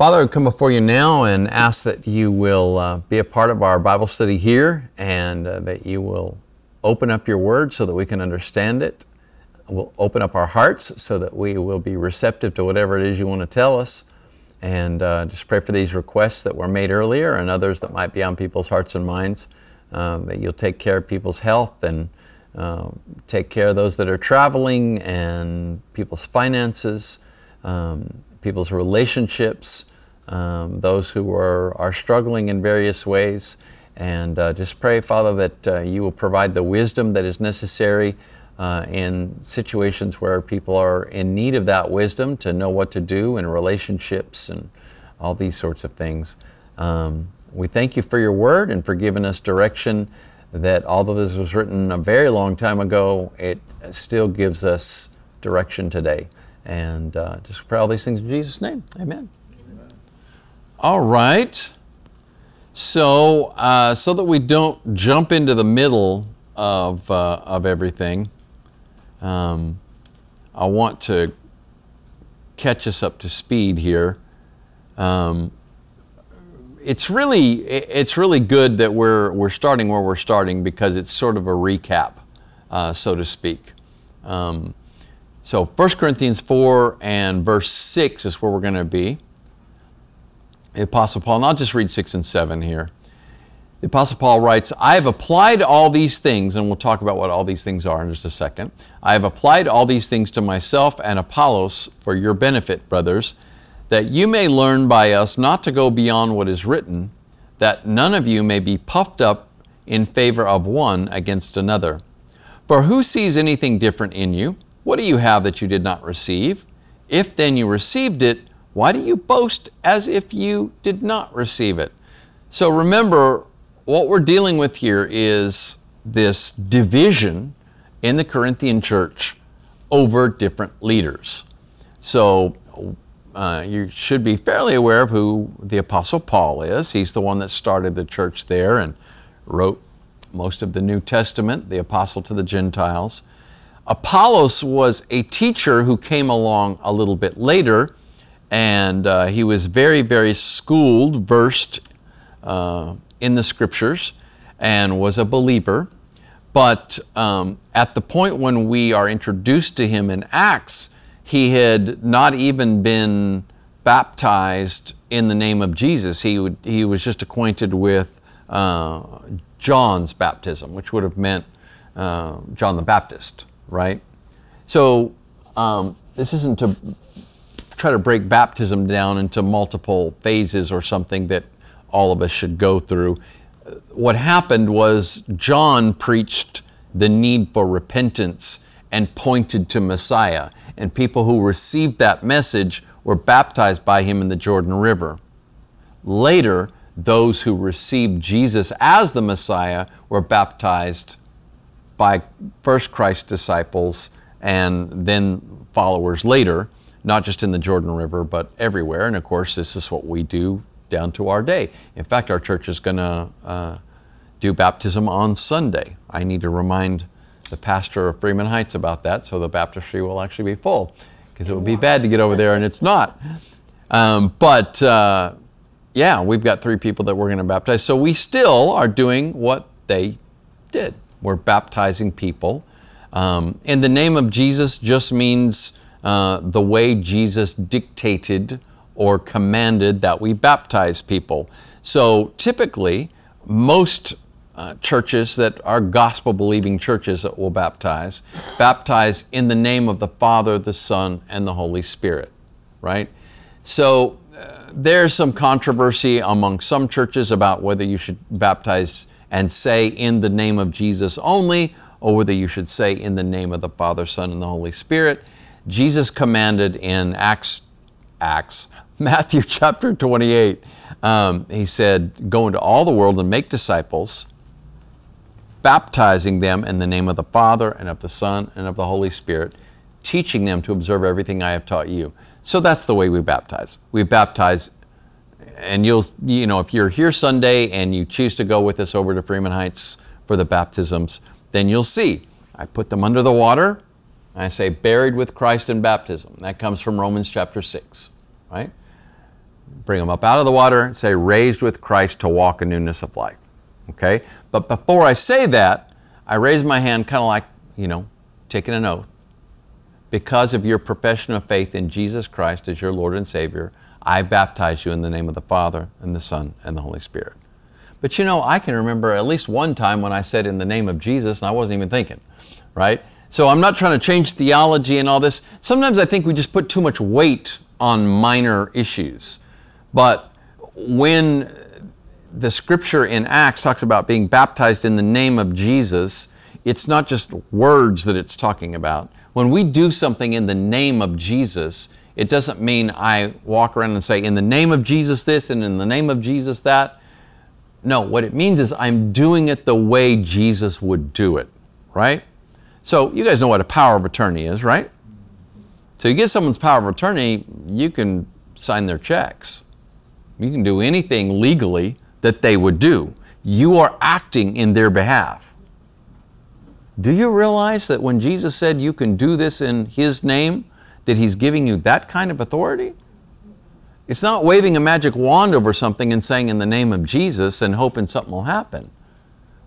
Father, I come before you now and ask that you will uh, be a part of our Bible study here and uh, that you will open up your word so that we can understand it. We'll open up our hearts so that we will be receptive to whatever it is you want to tell us. And uh, just pray for these requests that were made earlier and others that might be on people's hearts and minds, uh, that you'll take care of people's health and uh, take care of those that are traveling and people's finances, um, people's relationships, um, those who are, are struggling in various ways. And uh, just pray, Father, that uh, you will provide the wisdom that is necessary uh, in situations where people are in need of that wisdom to know what to do in relationships and all these sorts of things. Um, we thank you for your word and for giving us direction that although this was written a very long time ago, it still gives us direction today. And uh, just pray all these things in Jesus' name. Amen. All right. So, uh, so that we don't jump into the middle of, uh, of everything, um, I want to catch us up to speed here. Um, it's really it's really good that we're we're starting where we're starting because it's sort of a recap, uh, so to speak. Um, so 1 Corinthians 4 and verse 6 is where we're going to be the Apostle Paul, and I'll just read 6 and 7 here. The Apostle Paul writes, I have applied all these things, and we'll talk about what all these things are in just a second. I have applied all these things to myself and Apollos for your benefit, brothers, that you may learn by us not to go beyond what is written, that none of you may be puffed up in favor of one against another. For who sees anything different in you? What do you have that you did not receive? If then you received it, why do you boast as if you did not receive it? So remember, what we're dealing with here is this division in the Corinthian church over different leaders. So uh, you should be fairly aware of who the Apostle Paul is. He's the one that started the church there and wrote most of the New Testament, the apostle to the Gentiles. Apollos was a teacher who came along a little bit later and uh, he was very, very schooled, versed uh, in the scriptures, and was a believer. But um, at the point when we are introduced to him in Acts, he had not even been baptized in the name of Jesus. He, would, he was just acquainted with uh, John's baptism, which would have meant uh, John the Baptist, right? So um, this isn't to try to break baptism down into multiple phases or something that all of us should go through. What happened was John preached the need for repentance and pointed to Messiah, and people who received that message were baptized by him in the Jordan River. Later, those who received Jesus as the Messiah were baptized by first Christ's disciples and then followers later not just in the Jordan River, but everywhere. And of course, this is what we do down to our day. In fact, our church is going to uh, do baptism on Sunday. I need to remind the pastor of Freeman Heights about that so the baptistry will actually be full because it would be bad to get over there and it's not. Um, but uh, yeah, we've got three people that we're going to baptize. So we still are doing what they did. We're baptizing people. Um, in the name of Jesus just means uh, the way Jesus dictated or commanded that we baptize people. So typically, most uh, churches that are gospel believing churches that will baptize, baptize in the name of the Father, the Son, and the Holy Spirit, right? So uh, there's some controversy among some churches about whether you should baptize and say in the name of Jesus only, or whether you should say in the name of the Father, Son, and the Holy Spirit. Jesus commanded in Acts, Acts, Matthew chapter 28, um, he said, Go into all the world and make disciples, baptizing them in the name of the Father and of the Son and of the Holy Spirit, teaching them to observe everything I have taught you. So that's the way we baptize. We baptize, and you'll, you know, if you're here Sunday and you choose to go with us over to Freeman Heights for the baptisms, then you'll see I put them under the water I say buried with Christ in baptism. That comes from Romans chapter 6, right? bring them up out of the water and say, raised with Christ to walk in newness of life. Okay? But before I say that, I raise my hand kind of like, you know, taking an oath. Because of your profession of faith in Jesus Christ as your Lord and Savior, I baptize you in the name of the Father and the Son and the Holy Spirit. But you know, I can remember at least one time when I said in the name of Jesus and I wasn't even thinking, right? So I'm not trying to change theology and all this. Sometimes I think we just put too much weight on minor issues. But when the scripture in Acts talks about being baptized in the name of Jesus, it's not just words that it's talking about. When we do something in the name of Jesus, it doesn't mean I walk around and say, in the name of Jesus this and in the name of Jesus that. No, what it means is I'm doing it the way Jesus would do it, right? So you guys know what a power of attorney is, right? So you get someone's power of attorney, you can sign their checks. You can do anything legally that they would do. You are acting in their behalf. Do you realize that when Jesus said you can do this in His name, that He's giving you that kind of authority? It's not waving a magic wand over something and saying in the name of Jesus and hoping something will happen.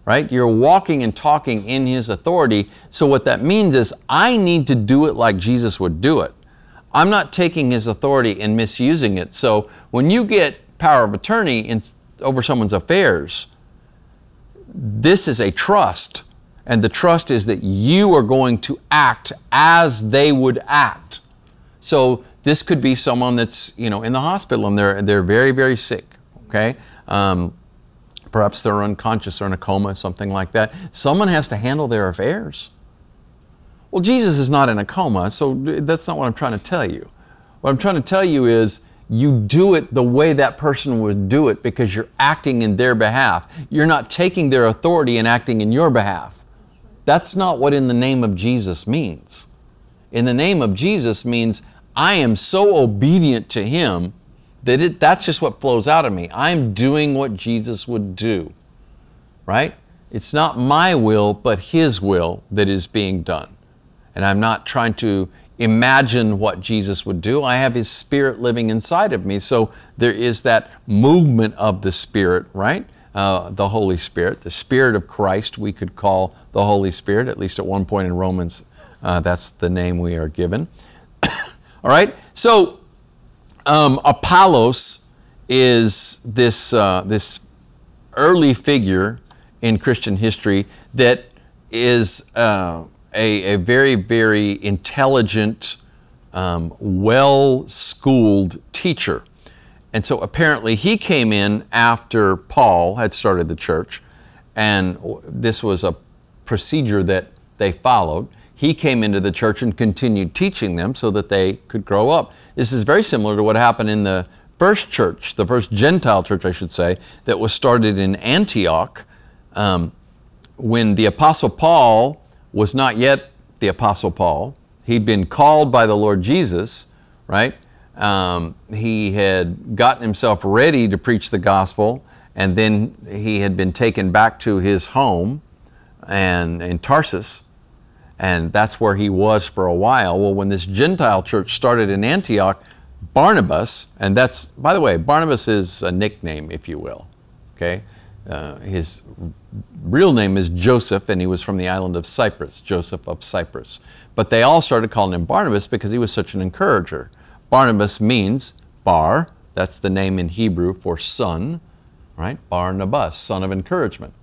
Right? You're walking and talking in His authority. So, what that means is, I need to do it like Jesus would do it. I'm not taking His authority and misusing it. So, when you get power of attorney in, over someone's affairs, this is a trust. And the trust is that you are going to act as they would act. So this could be someone that's you know in the hospital and they're they're very very sick. Okay, um, perhaps they're unconscious or in a coma, something like that. Someone has to handle their affairs. Well, Jesus is not in a coma, so that's not what I'm trying to tell you. What I'm trying to tell you is you do it the way that person would do it because you're acting in their behalf. You're not taking their authority and acting in your behalf. That's not what in the name of Jesus means. In the name of Jesus means I am so obedient to Him that it, that's just what flows out of me. I'm doing what Jesus would do, right? It's not my will, but His will that is being done. And I'm not trying to imagine what Jesus would do. I have His Spirit living inside of me. So there is that movement of the Spirit, right? Uh, the Holy Spirit, the Spirit of Christ, we could call the Holy Spirit, at least at one point in Romans, uh, that's the name we are given. All right? So, um, Apollos is this, uh, this early figure in Christian history that is uh, a, a very, very intelligent, um, well schooled teacher. And so apparently he came in after Paul had started the church, and this was a procedure that they followed. He came into the church and continued teaching them so that they could grow up. This is very similar to what happened in the first church, the first Gentile church, I should say, that was started in Antioch um, when the Apostle Paul was not yet the Apostle Paul. He'd been called by the Lord Jesus, right? Um, he had gotten himself ready to preach the gospel, and then he had been taken back to his home and in Tarsus, and that's where he was for a while. Well, when this Gentile church started in Antioch, Barnabas, and that's, by the way, Barnabas is a nickname, if you will, okay? Uh, his real name is Joseph, and he was from the island of Cyprus, Joseph of Cyprus. But they all started calling him Barnabas because he was such an encourager. Barnabas means Bar, that's the name in Hebrew for son, right? Barnabas, son of encouragement.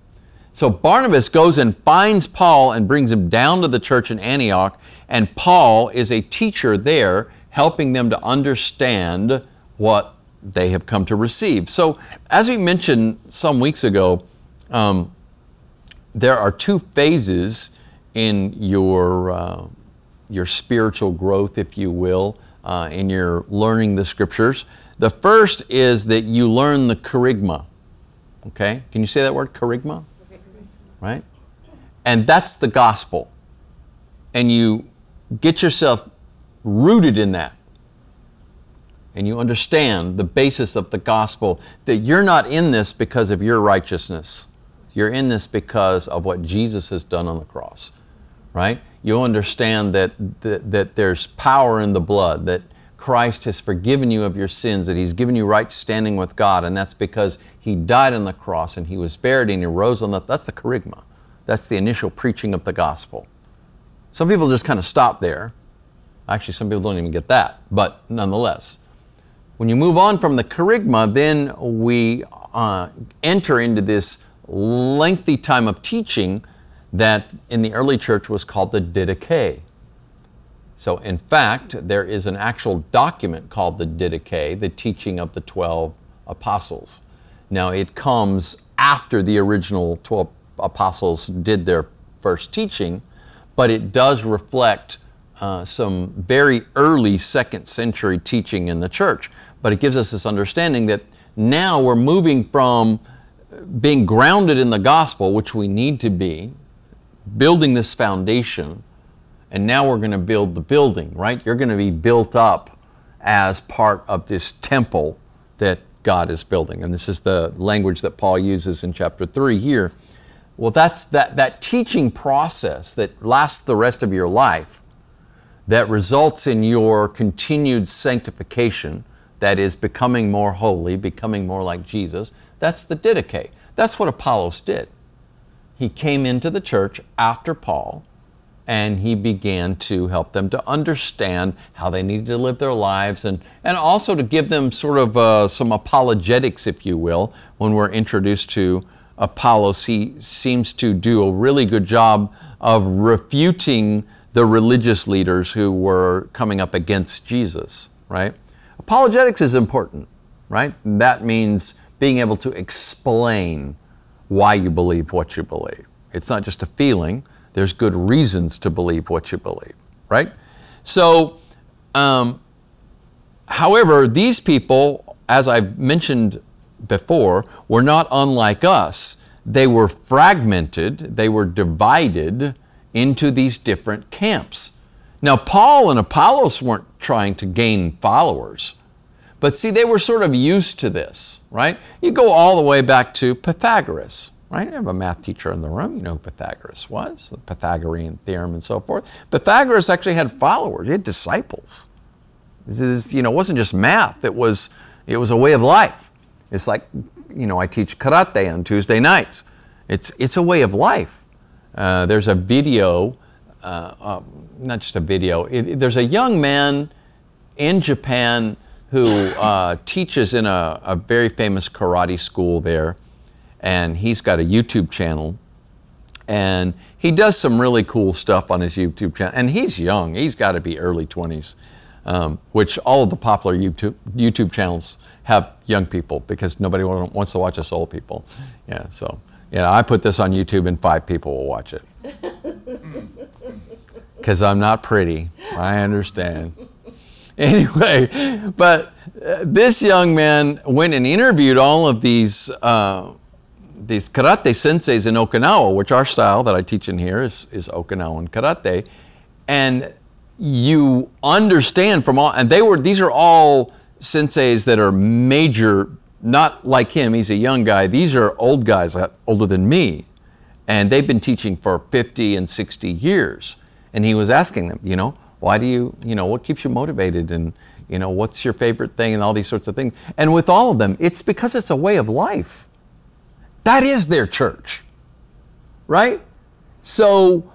So Barnabas goes and finds Paul and brings him down to the church in Antioch, and Paul is a teacher there, helping them to understand what they have come to receive. So, as we mentioned some weeks ago, um, there are two phases in your, uh, your spiritual growth, if you will, uh, in your learning the scriptures. The first is that you learn the kerygma. Okay? Can you say that word, kerygma? Right? And that's the gospel. And you get yourself rooted in that and you understand the basis of the gospel, that you're not in this because of your righteousness. You're in this because of what Jesus has done on the cross, right? You understand that, that, that there's power in the blood, that Christ has forgiven you of your sins, that He's given you right standing with God, and that's because He died on the cross and He was buried and He rose on the. That's the kerygma. That's the initial preaching of the gospel. Some people just kind of stop there. Actually, some people don't even get that, but nonetheless. When you move on from the kerygma, then we uh, enter into this lengthy time of teaching that in the early church was called the Didache. So, in fact, there is an actual document called the Didache, the teaching of the 12 apostles. Now, it comes after the original 12 apostles did their first teaching, but it does reflect uh, some very early second century teaching in the church. But it gives us this understanding that now we're moving from being grounded in the gospel, which we need to be, building this foundation, and now we're going to build the building, right? You're going to be built up as part of this temple that God is building. And this is the language that Paul uses in chapter 3 here. Well, that's that, that teaching process that lasts the rest of your life, that results in your continued sanctification, that is, becoming more holy, becoming more like Jesus. That's the Didache. That's what Apollos did. He came into the church after Paul and he began to help them to understand how they needed to live their lives and, and also to give them sort of uh, some apologetics, if you will, when we're introduced to Apollos. He seems to do a really good job of refuting the religious leaders who were coming up against Jesus, right? Apologetics is important, right? That means being able to explain why you believe what you believe. It's not just a feeling, there's good reasons to believe what you believe, right? So, um, however, these people, as I've mentioned before, were not unlike us. They were fragmented, they were divided into these different camps. Now, Paul and Apollos weren't trying to gain followers. But see, they were sort of used to this, right? You go all the way back to Pythagoras, right? I have a math teacher in the room. You know who Pythagoras was, the Pythagorean theorem and so forth. Pythagoras actually had followers, he had disciples. This is, you know, it wasn't just math, it was, it was a way of life. It's like, you know, I teach karate on Tuesday nights. It's, it's a way of life. Uh, there's a video, uh, uh, not just a video, it, there's a young man in Japan who uh, teaches in a, a, very famous karate school there, and he's got a YouTube channel. And he does some really cool stuff on his YouTube channel. And he's young, he's got to be early 20s, um, which all of the popular YouTube, YouTube channels have young people because nobody wants to watch us old people. Yeah, so, you know, I put this on YouTube and five people will watch it. Because I'm not pretty, I understand. Anyway, but uh, this young man went and interviewed all of these uh, these karate senseis in Okinawa, which our style that I teach in here is, is Okinawan karate, and you understand from all, and they were these are all senseis that are major, not like him. He's a young guy. These are old guys, uh, older than me, and they've been teaching for 50 and 60 years. And he was asking them, you know, why do you, you know, what keeps you motivated and, you know, what's your favorite thing and all these sorts of things. And with all of them, it's because it's a way of life. That is their church, right? So,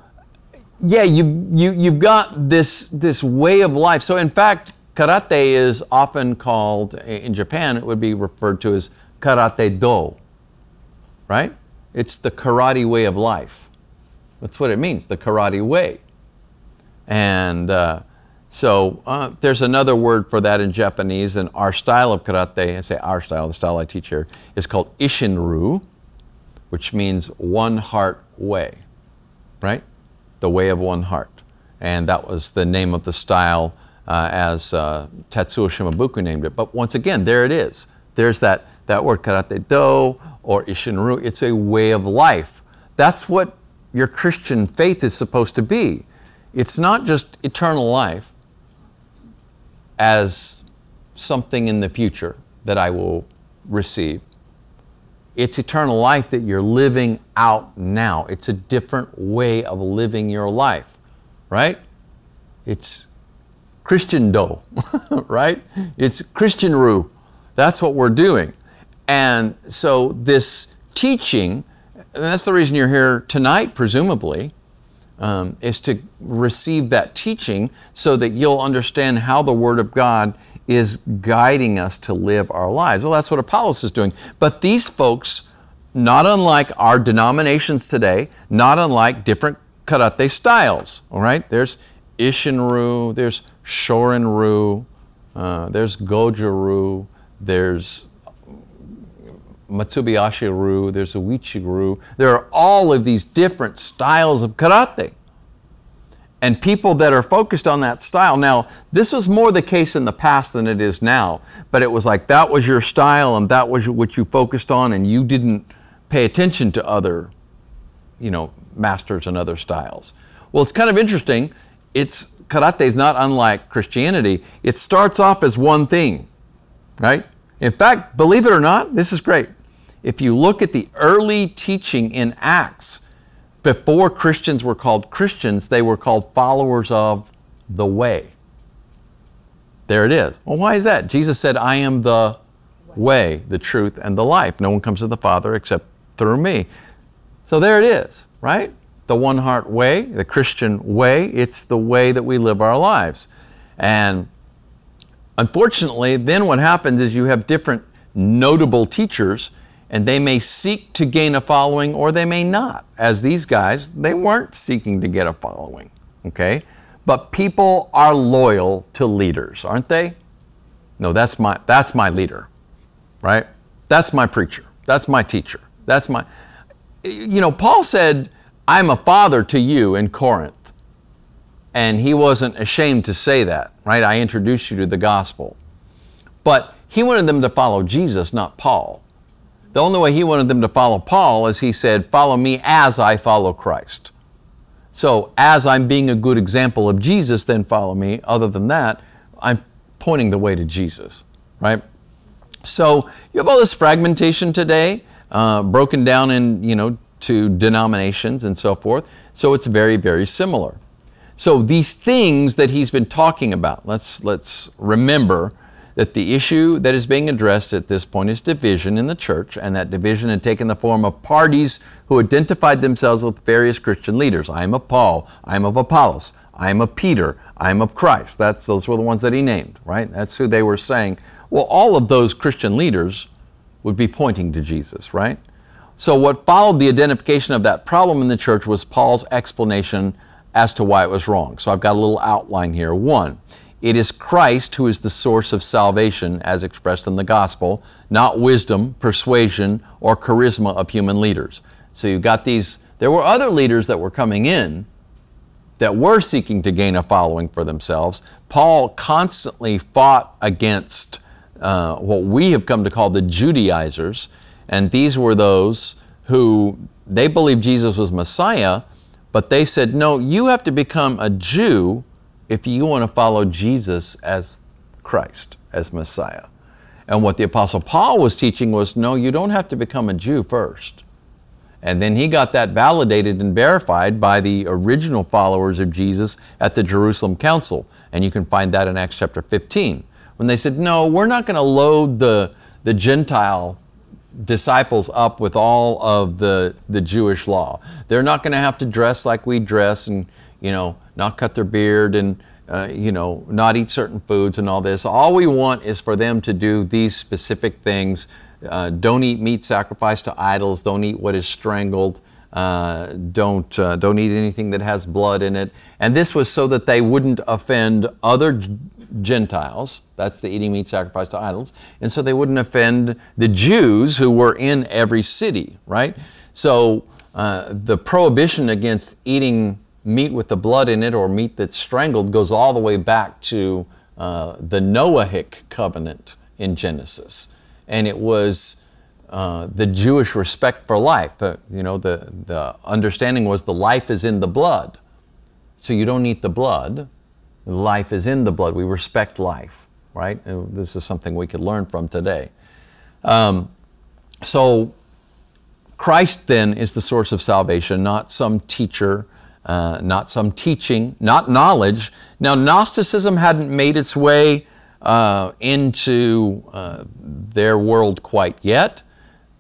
yeah, you, you, you've got this, this way of life. So, in fact, karate is often called, in Japan, it would be referred to as karate do, right? It's the karate way of life. That's what it means, the karate way. And uh, so uh, there's another word for that in Japanese, and our style of karate, I say our style, the style I teach here, is called Isshinryu, which means one heart way, right? The way of one heart. And that was the name of the style uh, as uh, Tatsuo Shimabuku named it. But once again, there it is. There's that, that word, karate do or Isshinryu. It's a way of life. That's what your Christian faith is supposed to be. It's not just eternal life as something in the future that I will receive. It's eternal life that you're living out now. It's a different way of living your life, right? It's Christian do, right? It's Christian ryu. That's what we're doing. And so this teaching, and that's the reason you're here tonight, presumably, um, is to receive that teaching so that you'll understand how the Word of God is guiding us to live our lives. Well, that's what Apollos is doing. But these folks, not unlike our denominations today, not unlike different karate styles, all right? There's Isshin-ryu, there's Shorin-ryu, uh, there's Goju-ryu, there's Matsubayashi-ryu, there's Uechi-ryu. There are all of these different styles of karate. And people that are focused on that style. Now, this was more the case in the past than it is now, but it was like that was your style and that was what you focused on, and you didn't pay attention to other, you know, masters and other styles. Well, it's kind of interesting. It's karate is not unlike Christianity. It starts off as one thing, right? In fact, believe it or not, this is great. If you look at the early teaching in Acts, before Christians were called Christians, they were called followers of the way. There it is. Well, why is that? Jesus said, I am the way, the truth, and the life. No one comes to the Father except through me. So there it is, right? The one heart way, the Christian way, it's the way that we live our lives. And unfortunately, then what happens is you have different notable teachers and they may seek to gain a following or they may not. As these guys, they weren't seeking to get a following, okay? But people are loyal to leaders, aren't they? No, that's my that's my leader. Right? That's my preacher. That's my teacher. That's my you know, Paul said, "I'm a father to you in Corinth." And he wasn't ashamed to say that, right? I introduced you to the gospel. But he wanted them to follow Jesus, not Paul. The only way he wanted them to follow Paul is he said, Follow me as I follow Christ. So, as I'm being a good example of Jesus, then follow me. Other than that, I'm pointing the way to Jesus, right? So, you have all this fragmentation today, uh, broken down in, you know, to denominations and so forth. So, it's very, very similar. So, these things that he's been talking about, let's, let's remember that the issue that is being addressed at this point is division in the church, and that division had taken the form of parties who identified themselves with various Christian leaders. I am of Paul, I am of Apollos, I am of Peter, I am of Christ. That's those were the ones that he named, right? That's who they were saying. Well, all of those Christian leaders would be pointing to Jesus, right? So what followed the identification of that problem in the church was Paul's explanation as to why it was wrong. So I've got a little outline here. One, it is Christ who is the source of salvation as expressed in the gospel, not wisdom, persuasion, or charisma of human leaders. So you've got these, there were other leaders that were coming in that were seeking to gain a following for themselves. Paul constantly fought against uh, what we have come to call the Judaizers, and these were those who they believed Jesus was Messiah, but they said, no, you have to become a Jew if you want to follow Jesus as Christ, as Messiah. And what the Apostle Paul was teaching was no, you don't have to become a Jew first. And then he got that validated and verified by the original followers of Jesus at the Jerusalem Council. And you can find that in Acts chapter 15. When they said, no, we're not going to load the, the Gentile disciples up with all of the, the Jewish law. They're not going to have to dress like we dress and, you know, not cut their beard and uh, you know not eat certain foods and all this. All we want is for them to do these specific things. Uh, don't eat meat sacrificed to idols. Don't eat what is strangled. Uh, don't uh, don't eat anything that has blood in it. And this was so that they wouldn't offend other Gentiles. That's the eating meat sacrificed to idols. And so they wouldn't offend the Jews who were in every city, right? So uh, the prohibition against eating meat with the blood in it or meat that's strangled goes all the way back to uh, the Noahic covenant in Genesis. And it was uh, the Jewish respect for life. Uh, you know, the, the understanding was the life is in the blood. So you don't eat the blood. Life is in the blood. We respect life, right? And this is something we could learn from today. Um, so Christ then is the source of salvation, not some teacher uh, not some teaching, not knowledge. Now, Gnosticism hadn't made its way uh, into uh, their world quite yet,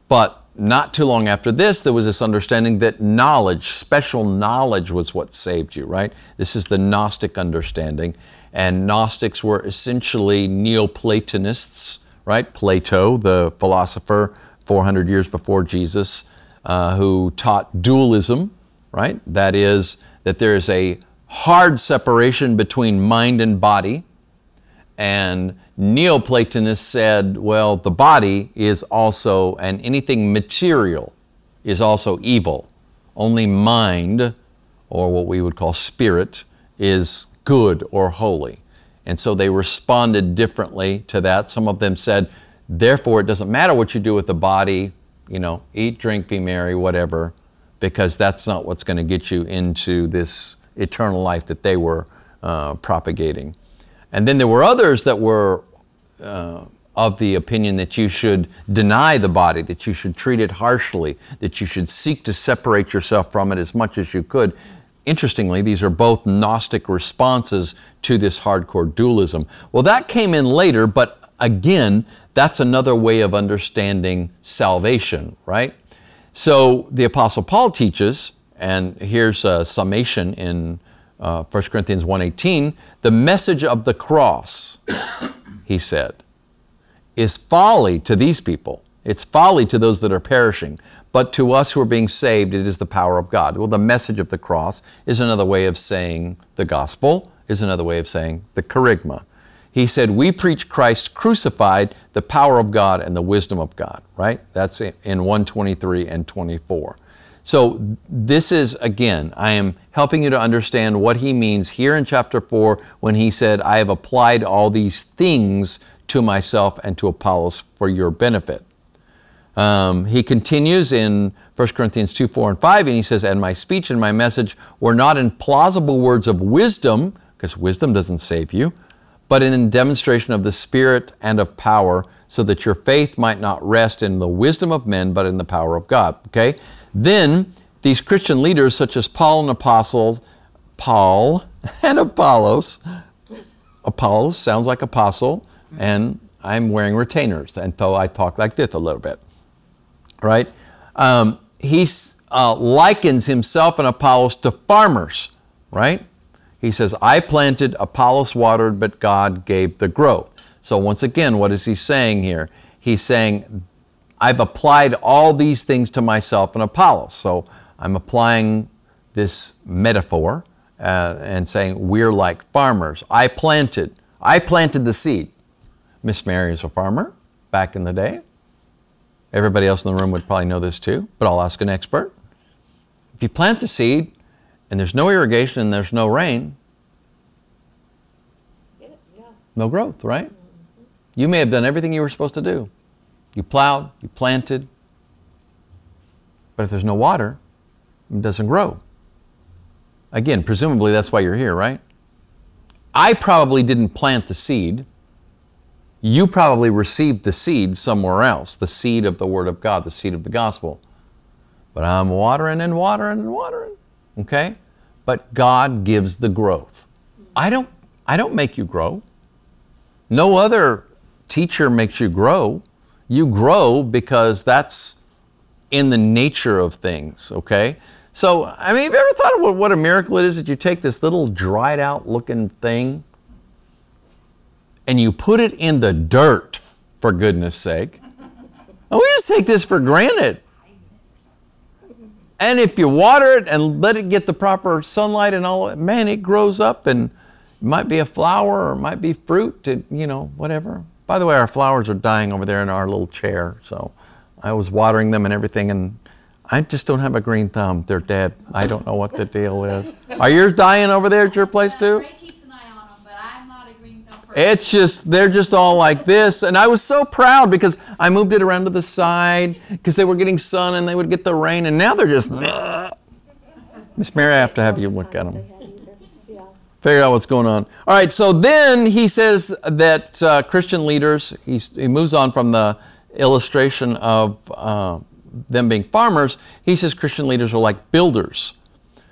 but not too long after this, there was this understanding that knowledge, special knowledge, was what saved you, right? This is the Gnostic understanding. And Gnostics were essentially Neoplatonists, right? Plato, the philosopher 400 years before Jesus, uh, who taught dualism, right? That is, that there is a hard separation between mind and body. And Neoplatonists said, well, the body is also, and anything material is also evil. Only mind, or what we would call spirit, is good or holy. And so they responded differently to that. Some of them said, therefore, it doesn't matter what you do with the body, you know, eat, drink, be merry, whatever, because that's not what's going to get you into this eternal life that they were uh, propagating. And then there were others that were uh, of the opinion that you should deny the body, that you should treat it harshly, that you should seek to separate yourself from it as much as you could. Interestingly, these are both Gnostic responses to this hardcore dualism. Well, that came in later, but again, that's another way of understanding salvation, right? So the Apostle Paul teaches, and here's a summation in uh, 1 Corinthians 1.18, the message of the cross, he said, is folly to these people. It's folly to those that are perishing. But to us who are being saved, it is the power of God. Well, the message of the cross is another way of saying the gospel, is another way of saying the kerygma. He said, We preach Christ crucified, the power of God and the wisdom of God, right? That's in 123 and 24. So, this is again, I am helping you to understand what he means here in chapter 4 when he said, I have applied all these things to myself and to Apollos for your benefit. Um, he continues in 1 Corinthians 2, 4, and 5, and he says, And my speech and my message were not in plausible words of wisdom, because wisdom doesn't save you, but in demonstration of the Spirit and of power, so that your faith might not rest in the wisdom of men, but in the power of God. Okay? Then these Christian leaders, such as Paul and Apostles, Paul and Apollos, Apollos sounds like apostle, and I'm wearing retainers, and so I talk like this a little bit right? Um, he uh, likens himself and Apollos to farmers, right? He says, I planted, Apollos watered, but God gave the growth. So, once again, what is he saying here? He's saying, I've applied all these things to myself and Apollos. So, I'm applying this metaphor uh, and saying, We're like farmers. I planted, I planted the seed. Miss Mary is a farmer back in the day. Everybody else in the room would probably know this too, but I'll ask an expert. If you plant the seed and there's no irrigation and there's no rain, no growth, right? You may have done everything you were supposed to do. You plowed, you planted, but if there's no water, it doesn't grow. Again, presumably that's why you're here, right? I probably didn't plant the seed you probably received the seed somewhere else, the seed of the Word of God, the seed of the gospel. But I'm watering and watering and watering. Okay? But God gives the growth. I don't, I don't make you grow. No other teacher makes you grow. You grow because that's in the nature of things, okay? So, I mean, have you ever thought of what, a miracle it is that you take this little dried out looking thing and you put it in the dirt, for goodness sake. And we just take this for granted. And if you water it and let it get the proper sunlight and all, that, man, it grows up and it might be a flower or it might be fruit, to, you know, whatever. By the way, our flowers are dying over there in our little chair. So I was watering them and everything, and I just don't have a green thumb. They're dead. I don't know what the deal is. Are yours dying over there at your place too? It's just, they're just all like this. And I was so proud because I moved it around to the side because they were getting sun and they would get the rain. And now they're just, Miss Mary, I have to have you look at them. Figure out what's going on. All right, so then he says that uh, Christian leaders, he, he moves on from the illustration of uh, them being farmers. He says Christian leaders are like builders.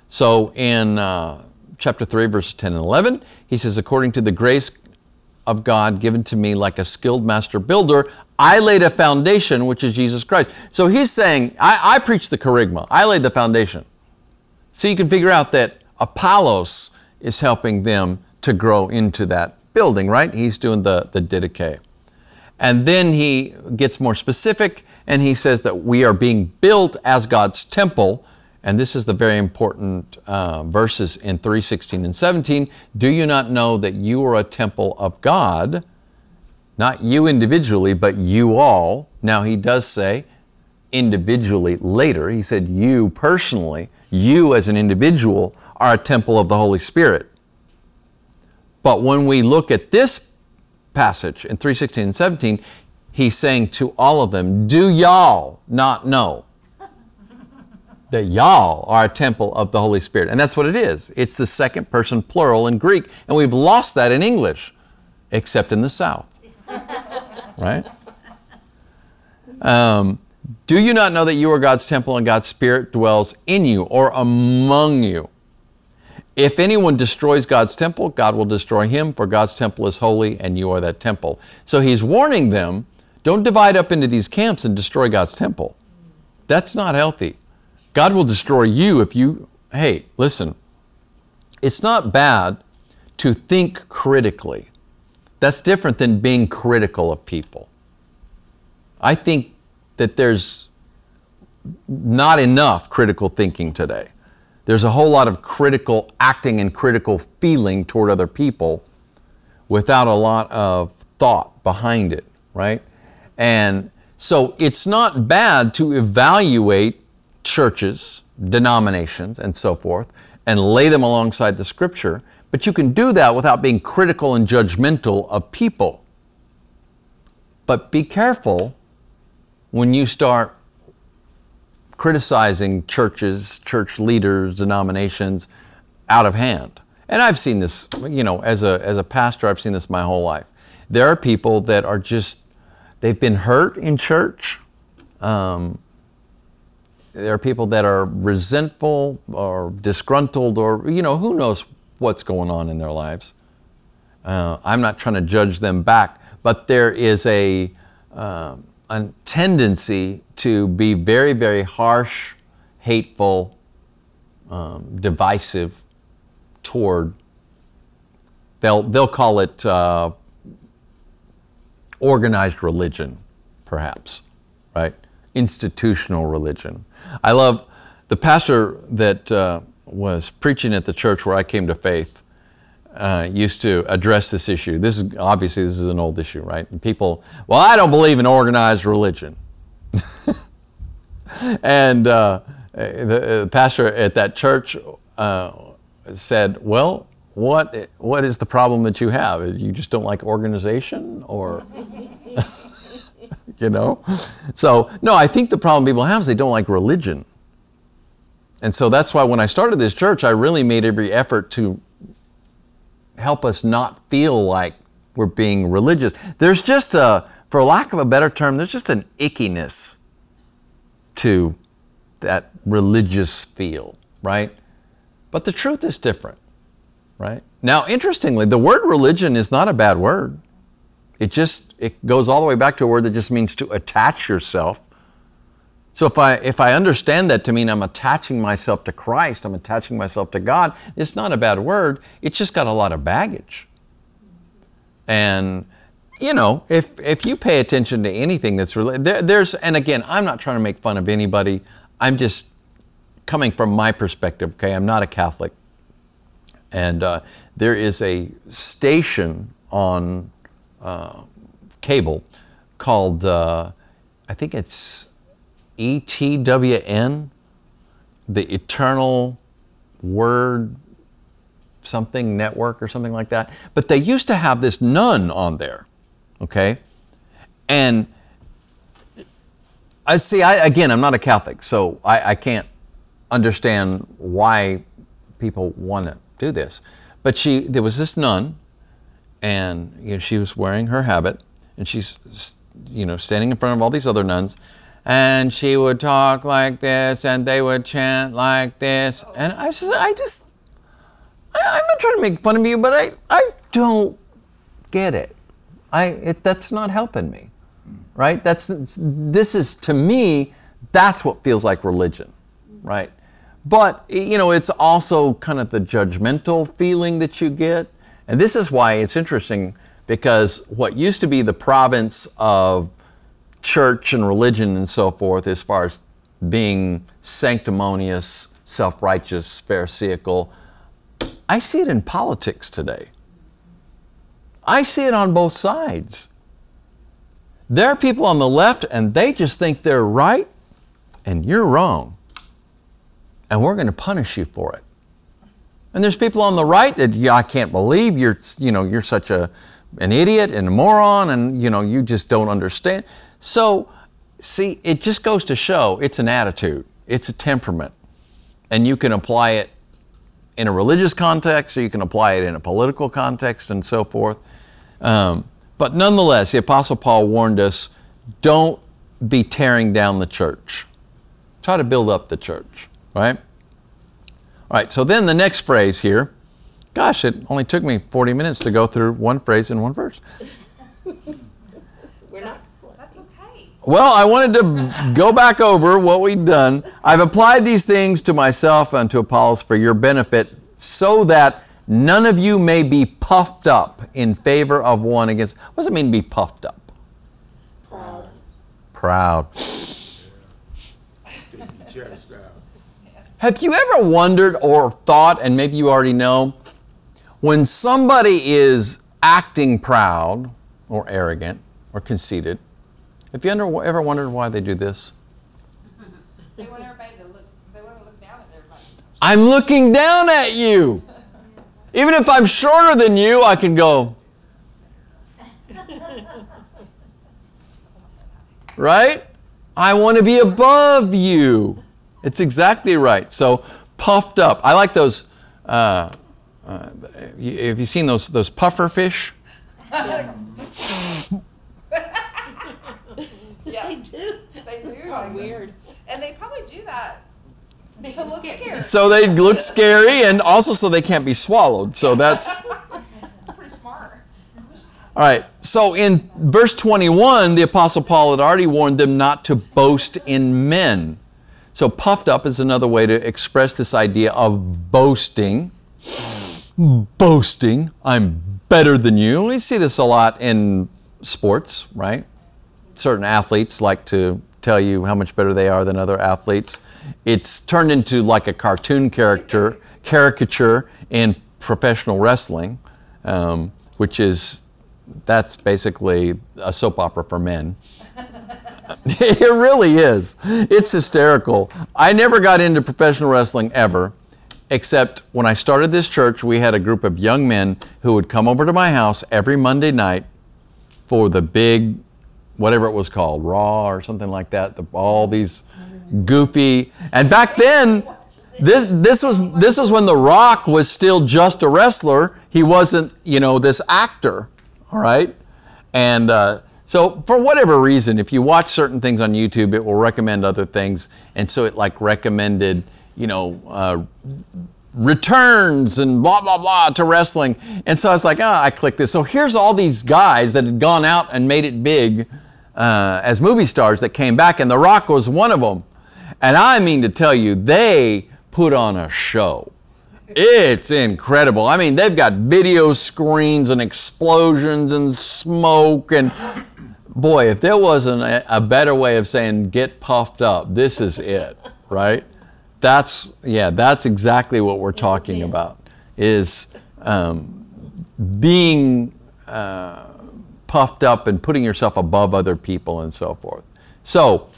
So in uh, chapter 3, verses 10 and 11, he says, According to the grace of God given to me like a skilled master builder, I laid a foundation, which is Jesus Christ. So he's saying, I, I preach the kerygma, I laid the foundation. So you can figure out that Apollos is helping them to grow into that building, right? He's doing the, the didache. And then he gets more specific and he says that we are being built as God's temple. And this is the very important uh, verses in 3:16 and 17. Do you not know that you are a temple of God? Not you individually, but you all. Now he does say individually later. He said you personally, you as an individual are a temple of the Holy Spirit. But when we look at this passage in 3:16 and 17, he's saying to all of them, Do y'all not know that y'all are a temple of the Holy Spirit? And that's what it is. It's the second person plural in Greek, and we've lost that in English, except in the South. right? Um, do you not know that you are God's temple and God's Spirit dwells in you or among you? If anyone destroys God's temple, God will destroy him, for God's temple is holy and you are that temple. So he's warning them don't divide up into these camps and destroy God's temple. That's not healthy. God will destroy you if you, hey, listen, it's not bad to think critically. That's different than being critical of people. I think that there's not enough critical thinking today. There's a whole lot of critical acting and critical feeling toward other people without a lot of thought behind it, right? And so it's not bad to evaluate churches, denominations, and so forth, and lay them alongside the scripture, but you can do that without being critical and judgmental of people. But be careful when you start criticizing churches, church leaders, denominations out of hand. And I've seen this, you know, as a, as a pastor, I've seen this my whole life. There are people that are just, they've been hurt in church. Um, there are people that are resentful or disgruntled or, you know, who knows what's going on in their lives. Uh, I'm not trying to judge them back, but there is a, uh, a tendency to be very, very harsh, hateful, um, divisive toward, they'll, they'll call it uh, organized religion, perhaps, right? Institutional religion. I love the pastor that uh, was preaching at the church where I came to faith. Uh, used to address this issue. This is obviously this is an old issue, right? And people, well, I don't believe in organized religion. and uh, the, uh, pastor at that church uh, said, "Well, what what is the problem that you have? You just don't like organization, or you know?" So no, I think the problem people have is they don't like religion. And so that's why when I started this church, I really made every effort to help us not feel like we're being religious. There's just a, for lack of a better term, there's just an ickiness to that religious feel, right? But the truth is different, right? Now, interestingly, the word religion is not a bad word. It just it goes all the way back to a word that just means to attach yourself. So if I if I understand that to mean I'm attaching myself to Christ, I'm attaching myself to God, it's not a bad word. It's just got a lot of baggage. And you know, if if you pay attention to anything that's related, there, there's, and again, I'm not trying to make fun of anybody. I'm just coming from my perspective. Okay, I'm not a Catholic, and uh, there is a station on cable called, uh, I think it's ETWN, the Eternal Word something network or something like that. But they used to have this nun on there okay? And I see, I, again, I'm not a Catholic, so I, I can't understand why people want to do this. But she, there was this nun, and you know, she was wearing her habit, and she's, you know, standing in front of all these other nuns, and she would talk like this, and they would chant like this. And I just, I just, I, I'm not trying to make fun of you, but I, I don't get it. I, it, that's not helping me, right? That's, this is, to me, that's what feels like religion, right? But, you know, it's also kind of the judgmental feeling that you get. And this is why it's interesting because what used to be the province of church and religion and so forth, as far as being sanctimonious, self righteous, pharisaical, I see it in politics today. I see it on both sides. There are people on the left and they just think they're right and you're wrong. And we're going to punish you for it. And there's people on the right that yeah, I can't believe you're you know you're such a an idiot and a moron and you know you just don't understand. So see, it just goes to show it's an attitude, it's a temperament. And you can apply it in a religious context or you can apply it in a political context and so forth. Um, but nonetheless, the Apostle Paul warned us don't be tearing down the church. Try to build up the church, right? All right, so then the next phrase here, gosh, it only took me 40 minutes to go through one phrase in one verse. We're not. That's okay. Well, I wanted to go back over what we'd done. I've applied these things to myself and to Apollos for your benefit so that none of you may be puffed up in favor of one against. What does it mean to be puffed up? Proud. Proud. Cheers, now. Have you ever wondered or thought, and maybe you already know, when somebody is acting proud or arrogant or conceited, have you ever ever wondered why they do this? They want everybody to look. They want to look down at everybody. I'm looking down at you. Even if I'm shorter than you, I can go. Right? I want to be above you. It's exactly right. So puffed up. I like those. Uh, uh, have you seen those those puffer fish? Yeah, They do. they do. Oh, like that. weird. And they probably do that to look scared. So they look scary, and also so they can't be swallowed. So that's. It's pretty smart. All right, so in verse 21, the Apostle Paul had already warned them not to boast in men. So puffed up is another way to express this idea of boasting. Boasting, I'm better than you. We see this a lot in sports, right? Certain athletes like to tell you how much better they are than other athletes. It's turned into like a cartoon character, caricature in professional wrestling, um, which is that's basically a soap opera for men. it really is. It's hysterical. I never got into professional wrestling ever, except when I started this church, we had a group of young men who would come over to my house every Monday night for the big, whatever it was called, Raw or something like that. The, all these goofy, and back then, this this was this was when The Rock was still just a wrestler. He wasn't, you know, this actor. All right, and uh, so for whatever reason, if you watch certain things on YouTube, it will recommend other things, and so it like recommended, you know. Uh, returns and blah blah blah to wrestling. And so i was like ah i clicked this. So here's all these guys that had gone out and made it big uh, as movie stars that came back and the rock was one of them and i mean to tell you they put on a show it's incredible. I mean they've got video screens and explosions and smoke and boy if there wasn't a, a better way of saying get puffed up this is it right? That's yeah that's exactly what we're talking about is um, being uh, puffed up and putting yourself above other people and so forth. So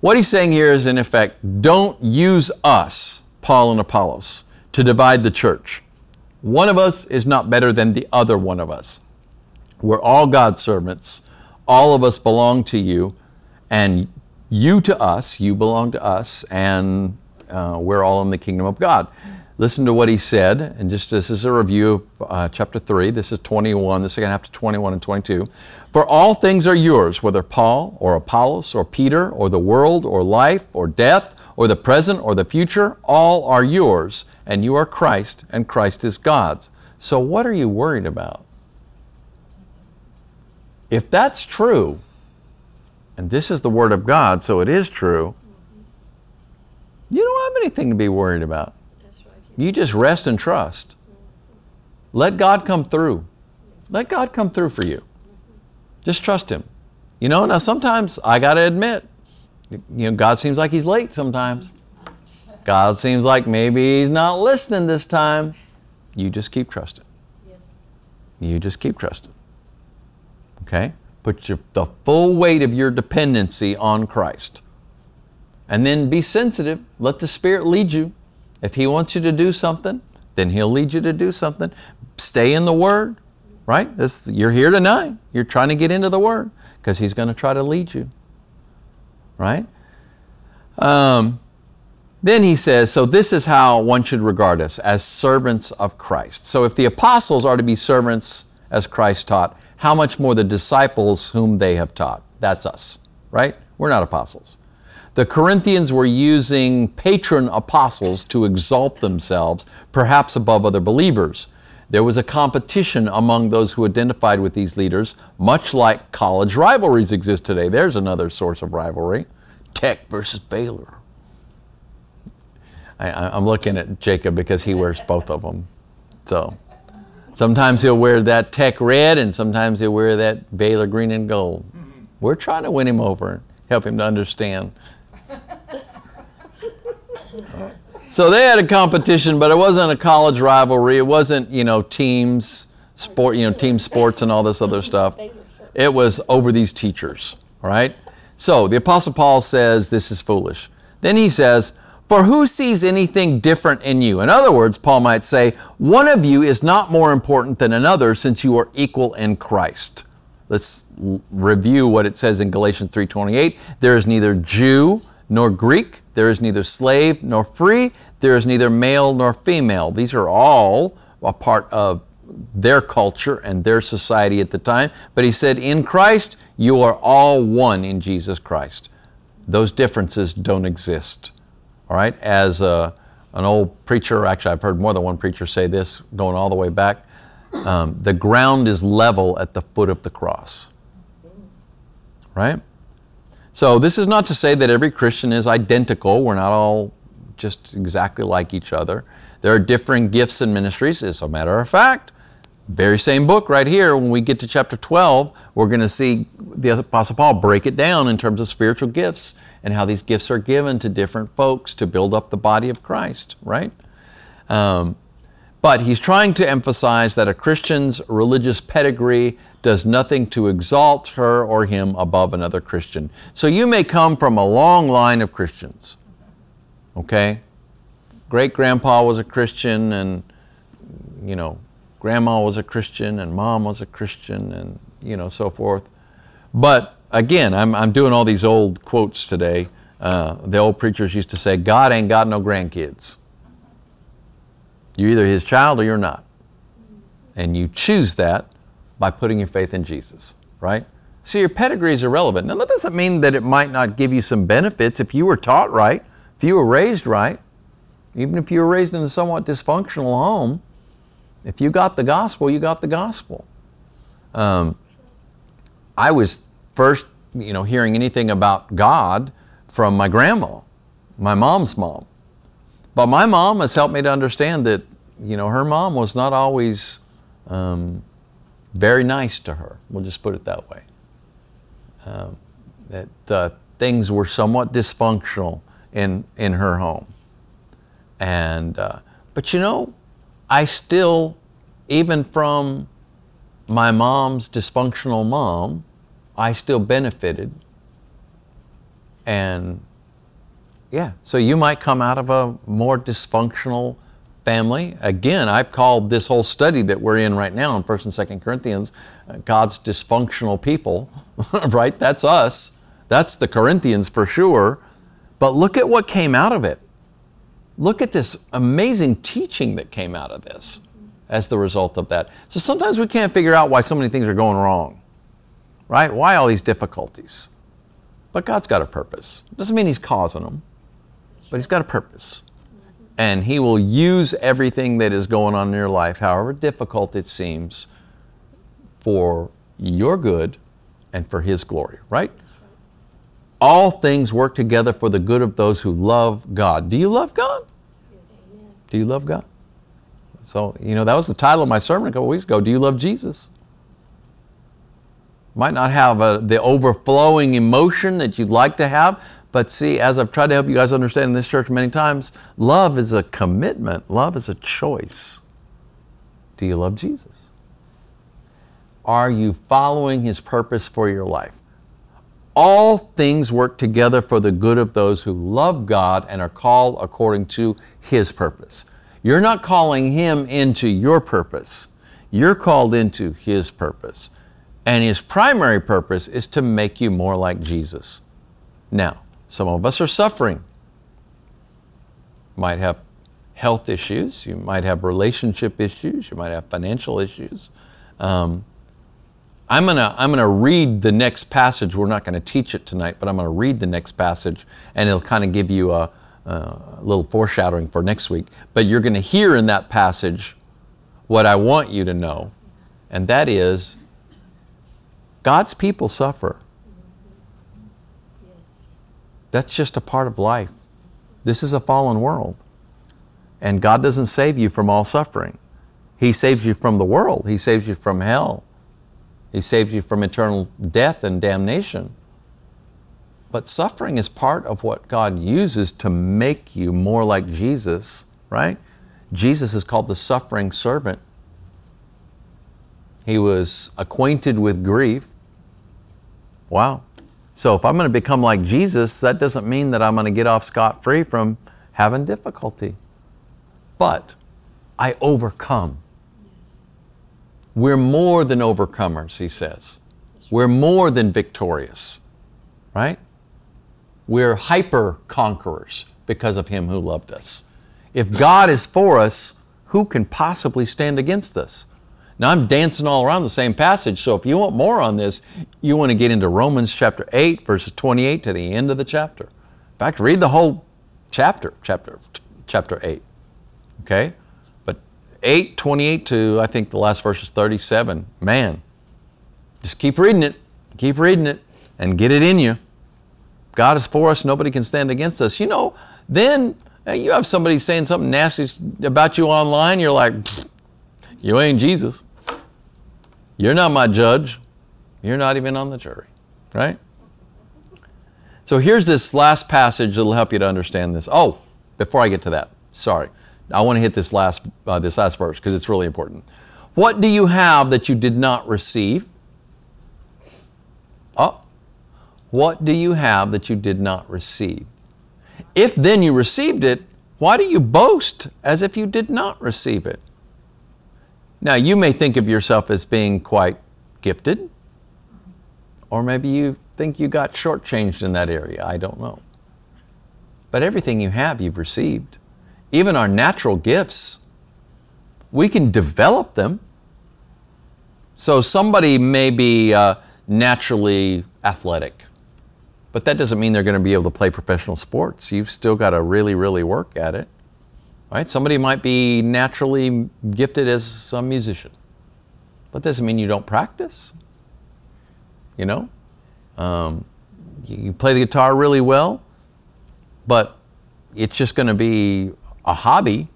what he's saying here is in effect don't use us paul and apollos to divide the church one of us is not better than the other one of us we're all god's servants all of us belong to you and you to us you belong to us and uh, we're all in the kingdom of God. Listen to what he said, and just this is a review of uh, chapter 3. This is 21, the second half to 21 and 22. For all things are yours, whether Paul or Apollos or Peter or the world or life or death or the present or the future, all are yours, and you are Christ, and Christ is God's. So what are you worried about? If that's true, and this is the Word of God, so it is true, you don't have anything to be worried about. You just rest and trust. Let God come through. Let God come through for you. Just trust Him. You know, now sometimes I got to admit, you know, God seems like He's late sometimes. God seems like maybe He's not listening this time. You just keep trusting. You just keep trusting. Okay? Put your, the full weight of your dependency on Christ. And then be sensitive. Let the Spirit lead you. If He wants you to do something, then He'll lead you to do something. Stay in the Word, right? This, you're here tonight. You're trying to get into the Word because He's going to try to lead you, right? Um, then he says, so this is how one should regard us as servants of Christ. So if the apostles are to be servants as Christ taught, how much more the disciples whom they have taught? That's us, right? We're not apostles. The Corinthians were using patron apostles to exalt themselves, perhaps above other believers. There was a competition among those who identified with these leaders, much like college rivalries exist today. There's another source of rivalry Tech versus Baylor. I, am looking at Jacob because he wears both of them. So sometimes he'll wear that Tech red and sometimes he'll wear that Baylor green and gold. We're trying to win him over help him to understand. So they had a competition, but it wasn't a college rivalry. It wasn't, you know, teams, sport, you know, team sports and all this other stuff. It was over these teachers, right? So the Apostle Paul says this is foolish. Then he says, for who sees anything different in you? In other words, Paul might say, one of you is not more important than another since you are equal in Christ. Let's review what it says in Galatians 3:28. There is neither Jew nor Greek, there is neither slave nor free, there is neither male nor female. These are all a part of their culture and their society at the time. But he said, in Christ, you are all one in Jesus Christ. Those differences don't exist. All right, as a, an old preacher, actually, I've heard more than one preacher say this going all the way back. Um, the ground is level at the foot of the cross. Right? So, this is not to say that every Christian is identical. We're not all just exactly like each other. There are differing gifts and ministries. As a matter of fact, very same book right here, when we get to chapter 12, we're going to see the Apostle Paul break it down in terms of spiritual gifts and how these gifts are given to different folks to build up the body of Christ, right? Um, but he's trying to emphasize that a Christian's religious pedigree does nothing to exalt her or him above another Christian. So you may come from a long line of Christians, okay? Great grandpa was a Christian, and, you know, grandma was a Christian, and mom was a Christian, and, you know, so forth. But again, I'm, I'm doing all these old quotes today. Uh, the old preachers used to say, God ain't got no grandkids. You're either his child or you're not. And you choose that by putting your faith in Jesus, right? So your pedigree is irrelevant. Now, that doesn't mean that it might not give you some benefits if you were taught right, if you were raised right, even if you were raised in a somewhat dysfunctional home. If you got the gospel, you got the gospel. Um, I was first, you know, hearing anything about God from my grandma, my mom's mom. But my mom has helped me to understand that, you know, her mom was not always um, very nice to her. We'll just put it that way. Um, that uh, things were somewhat dysfunctional in in her home. And uh, but you know, I still, even from my mom's dysfunctional mom, I still benefited. And yeah, so you might come out of a more dysfunctional family. Again, I've called this whole study that we're in right now in 1st and 2nd Corinthians uh, God's dysfunctional people, right? That's us. That's the Corinthians for sure. But look at what came out of it. Look at this amazing teaching that came out of this as the result of that. So sometimes we can't figure out why so many things are going wrong. right? Why all these difficulties? But God's got a purpose. Doesn't mean He's causing them, but He's got a purpose. And He will use everything that is going on in your life, however difficult it seems, for your good and for His glory, right? All things work together for the good of those who love God. Do you love God? Do you love God? So, you know, that was the title of my sermon a couple weeks ago. Do you love Jesus? Might not have a, the overflowing emotion that you'd like to have, but see, as I've tried to help you guys understand in this church many times, love is a commitment, love is a choice. Do you love Jesus? Are you following His purpose for your life? All things work together for the good of those who love God and are called according to His purpose. You're not calling Him into your purpose, you're called into His purpose. And His primary purpose is to make you more like Jesus. Now, some of us are suffering. Might have health issues, you might have relationship issues, you might have financial issues. Um, I'm going to I'm to read the next passage. We're not going to teach it tonight, but I'm going to read the next passage and it'll kind of give you a, a little foreshadowing for next week. But you're going to hear in that passage what I want you to know, and that is God's people suffer. That's just a part of life. This is a fallen world. And God doesn't save you from all suffering. He saves you from the world, He saves you from hell. He saves you from eternal death and damnation. But suffering is part of what God uses to make you more like Jesus, right? Jesus is called the suffering servant. He was acquainted with grief. Wow. So if I'm going to become like Jesus, that doesn't mean that I'm going to get off scot free from having difficulty. But I overcome. We're more than overcomers, he says. We're more than victorious, right? We're hyper conquerors because of him who loved us. If God is for us, who can possibly stand against us? Now, I'm dancing all around the same passage, so if you want more on this, you want to get into Romans chapter 8, verses 28 to the end of the chapter. In fact, read the whole chapter, chapter, chapter 8. Okay? But 8, 28 to I think the last verse is 37. Man, just keep reading it, keep reading it, and get it in you. God is for us, nobody can stand against us. You know, then eh, you have somebody saying something nasty about you online, you're like, you ain't Jesus. You're not my judge. You're not even on the jury, right? So here's this last passage that'll help you to understand this. Oh, before I get to that, sorry. I want to hit this last, uh, this last verse because it's really important. What do you have that you did not receive? Oh, what do you have that you did not receive? If then you received it, why do you boast as if you did not receive it? Now, you may think of yourself as being quite gifted, or maybe you think you got shortchanged in that area. I don't know. But everything you have, you've received even our natural gifts, we can develop them. So somebody may be uh, naturally athletic, but that doesn't mean they're going to be able to play professional sports. You've still got to really, really work at it. Right? Somebody might be naturally gifted as a musician, but doesn't mean you don't practice. You know, um, you play the guitar really well, but it's just going to be a hobby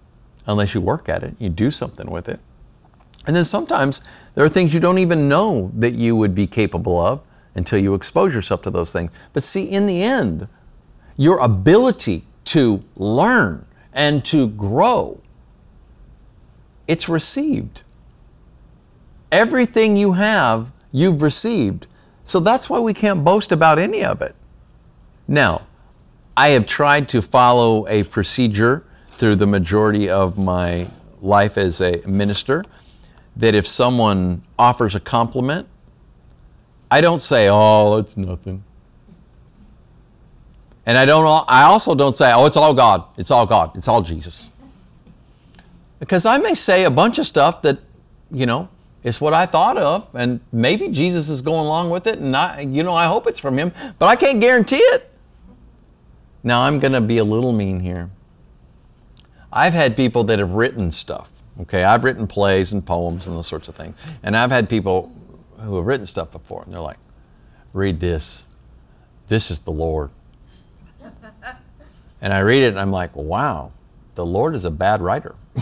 unless you work at it, you do something with it. And then sometimes there are things you don't even know that you would be capable of until you expose yourself to those things. But see, in the end, your ability to learn and to grow, it's received. Everything you have, you've received. So that's why we can't boast about any of it. Now, I have tried to follow a procedure through the majority of my life as a minister that if someone offers a compliment, I don't say, "Oh, it's nothing." And I don't I also don't say, "Oh, it's all God. It's all God. It's all Jesus." Because I may say a bunch of stuff that, you know, It's what I thought of, and maybe Jesus is going along with it, and I, you know, I hope it's from him, but I can't guarantee it. Now, I'm going to be a little mean here. I've had people that have written stuff. Okay, I've written plays and poems and those sorts of things. And I've had people who have written stuff before, and they're like, read this. This is the Lord. And I read it and I'm like, wow, the Lord is a bad writer.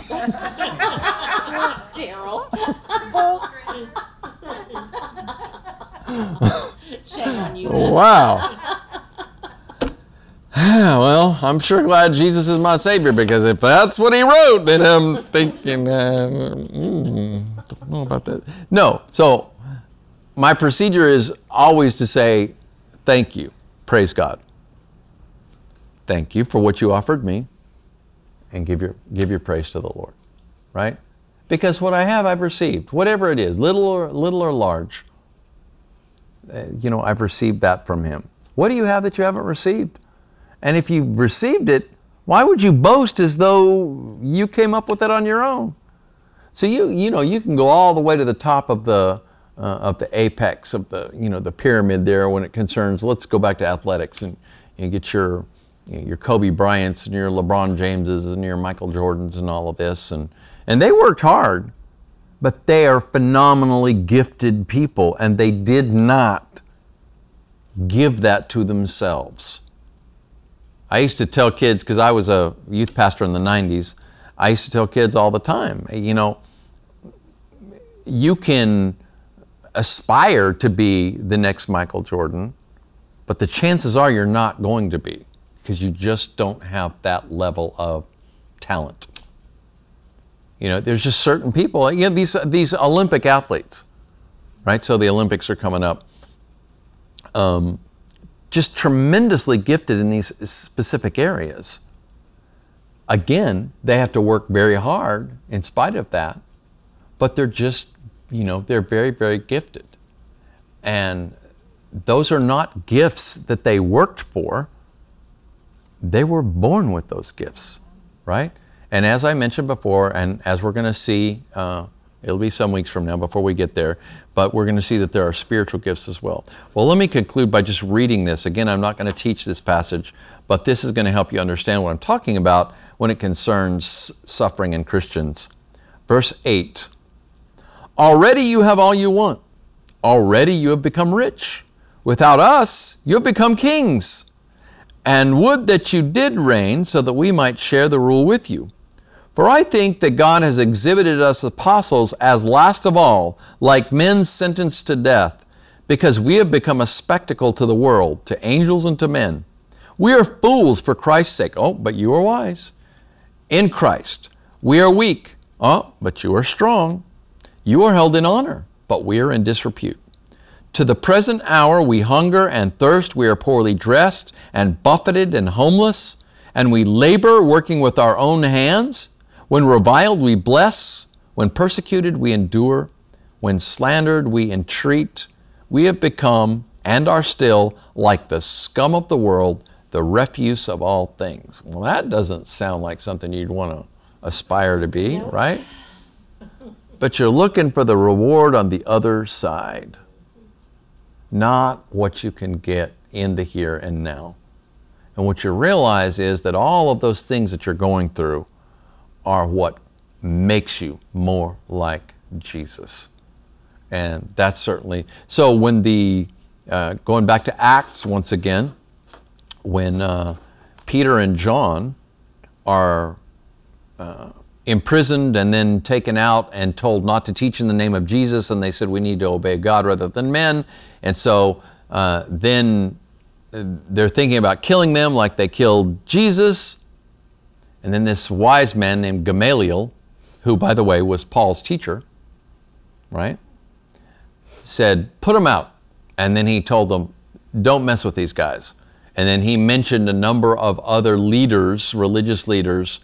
Daryl. Shame on you. wow. well, I'm sure glad Jesus is my Savior because if that's what He wrote, then I'm thinking, uh, mm, don't know about that. No, so my procedure is always to say, thank you, praise God. Thank you for what you offered me, and give your, give your praise to the Lord, right? Because what I have, I've received, whatever it is, little or, little or large. Uh, you know, I've received that from Him. What do you have that you haven't received? And if you've received it, why would you boast as though you came up with it on your own? So you you know you can go all the way to the top of the uh, of the apex of the you know the pyramid there when it concerns. Let's go back to athletics and you get your your Kobe Bryants and your LeBron Jameses and your Michael Jordans and all of this and and they worked hard, but they are phenomenally gifted people and they did not give that to themselves. I used to tell kids, because I was a youth pastor in the 90s, I used to tell kids all the time, you know, you can aspire to be the next Michael Jordan, but the chances are you're not going to be because you just don't have that level of talent. You know, there's just certain people, you know, these, these Olympic athletes, right? So the Olympics are coming up. Um, just tremendously gifted in these specific areas. Again, they have to work very hard in spite of that, but they're just, you know, they're very, very gifted. And those are not gifts that they worked for, they were born with those gifts, right? And as I mentioned before, and as we're going to see, uh, it'll be some weeks from now before we get there, but we're going to see that there are spiritual gifts as well. Well, let me conclude by just reading this. Again, I'm not going to teach this passage, but this is going to help you understand what I'm talking about when it concerns suffering in Christians. Verse 8 Already you have all you want. Already you have become rich. Without us, you have become kings. And would that you did reign so that we might share the rule with you. For I think that God has exhibited us apostles as last of all, like men sentenced to death, because we have become a spectacle to the world, to angels and to men. We are fools for Christ's sake. Oh, but you are wise. In Christ, we are weak. Oh, but you are strong. You are held in honor, but we are in disrepute. To the present hour we hunger and thirst, we are poorly dressed and buffeted and homeless, and we labor working with our own hands. When reviled, we bless. When persecuted, we endure. When slandered, we entreat. We have become, and are still, like the scum of the world, the refuse of all things. Well, that doesn't sound like something you'd want to aspire to be, right? But you're looking for the reward on the other side, not what you can get in the here and now. And what you realize is that all of those things that you're going through are what makes you more like Jesus. And that's certainly so. When the uh, going back to Acts once again, when uh, Peter and John are uh, imprisoned and then taken out and told not to teach in the name of Jesus, and they said we need to obey God rather than men, and so uh, then they're thinking about killing them like they killed Jesus. And then this wise man named Gamaliel, who, by the way, was Paul's teacher, right, said, Put them out. And then he told them, Don't mess with these guys. And then he mentioned a number of other leaders, religious leaders,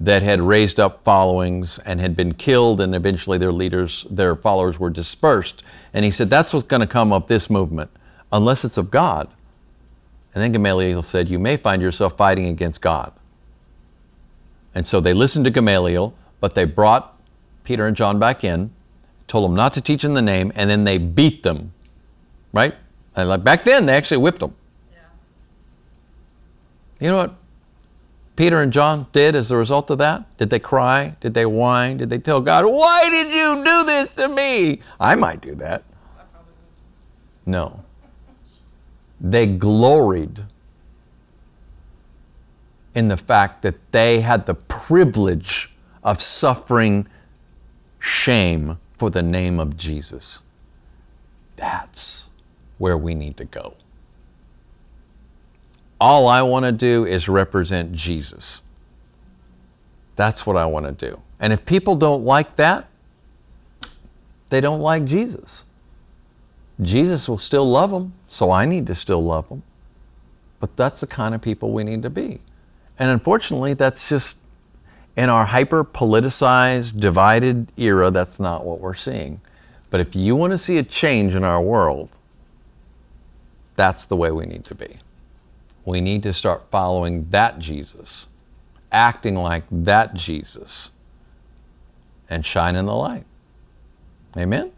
that had raised up followings and had been killed, and eventually their leaders, their followers were dispersed. And he said, That's what's going to come of this movement, unless it's of God. And then Gamaliel said, You may find yourself fighting against God. And so they listened to Gamaliel, but they brought Peter and John back in, told them not to teach in the name, and then they beat them, right? And like back then, they actually whipped them. Yeah. You know what Peter and John did as a result of that? Did they cry? Did they whine? Did they tell God, Why did you do this to me? I might do that. No. They gloried in the fact that they had the privilege of suffering shame for the name of Jesus. That's where we need to go. All I want to do is represent Jesus. That's what I want to do. And if people don't like that, they don't like Jesus. Jesus will still love them, so I need to still love them. But that's the kind of people we need to be. And unfortunately, that's just in our hyper politicized, divided era, that's not what we're seeing. But if you want to see a change in our world, that's the way we need to be. We need to start following that Jesus, acting like that Jesus, and shining the light. Amen?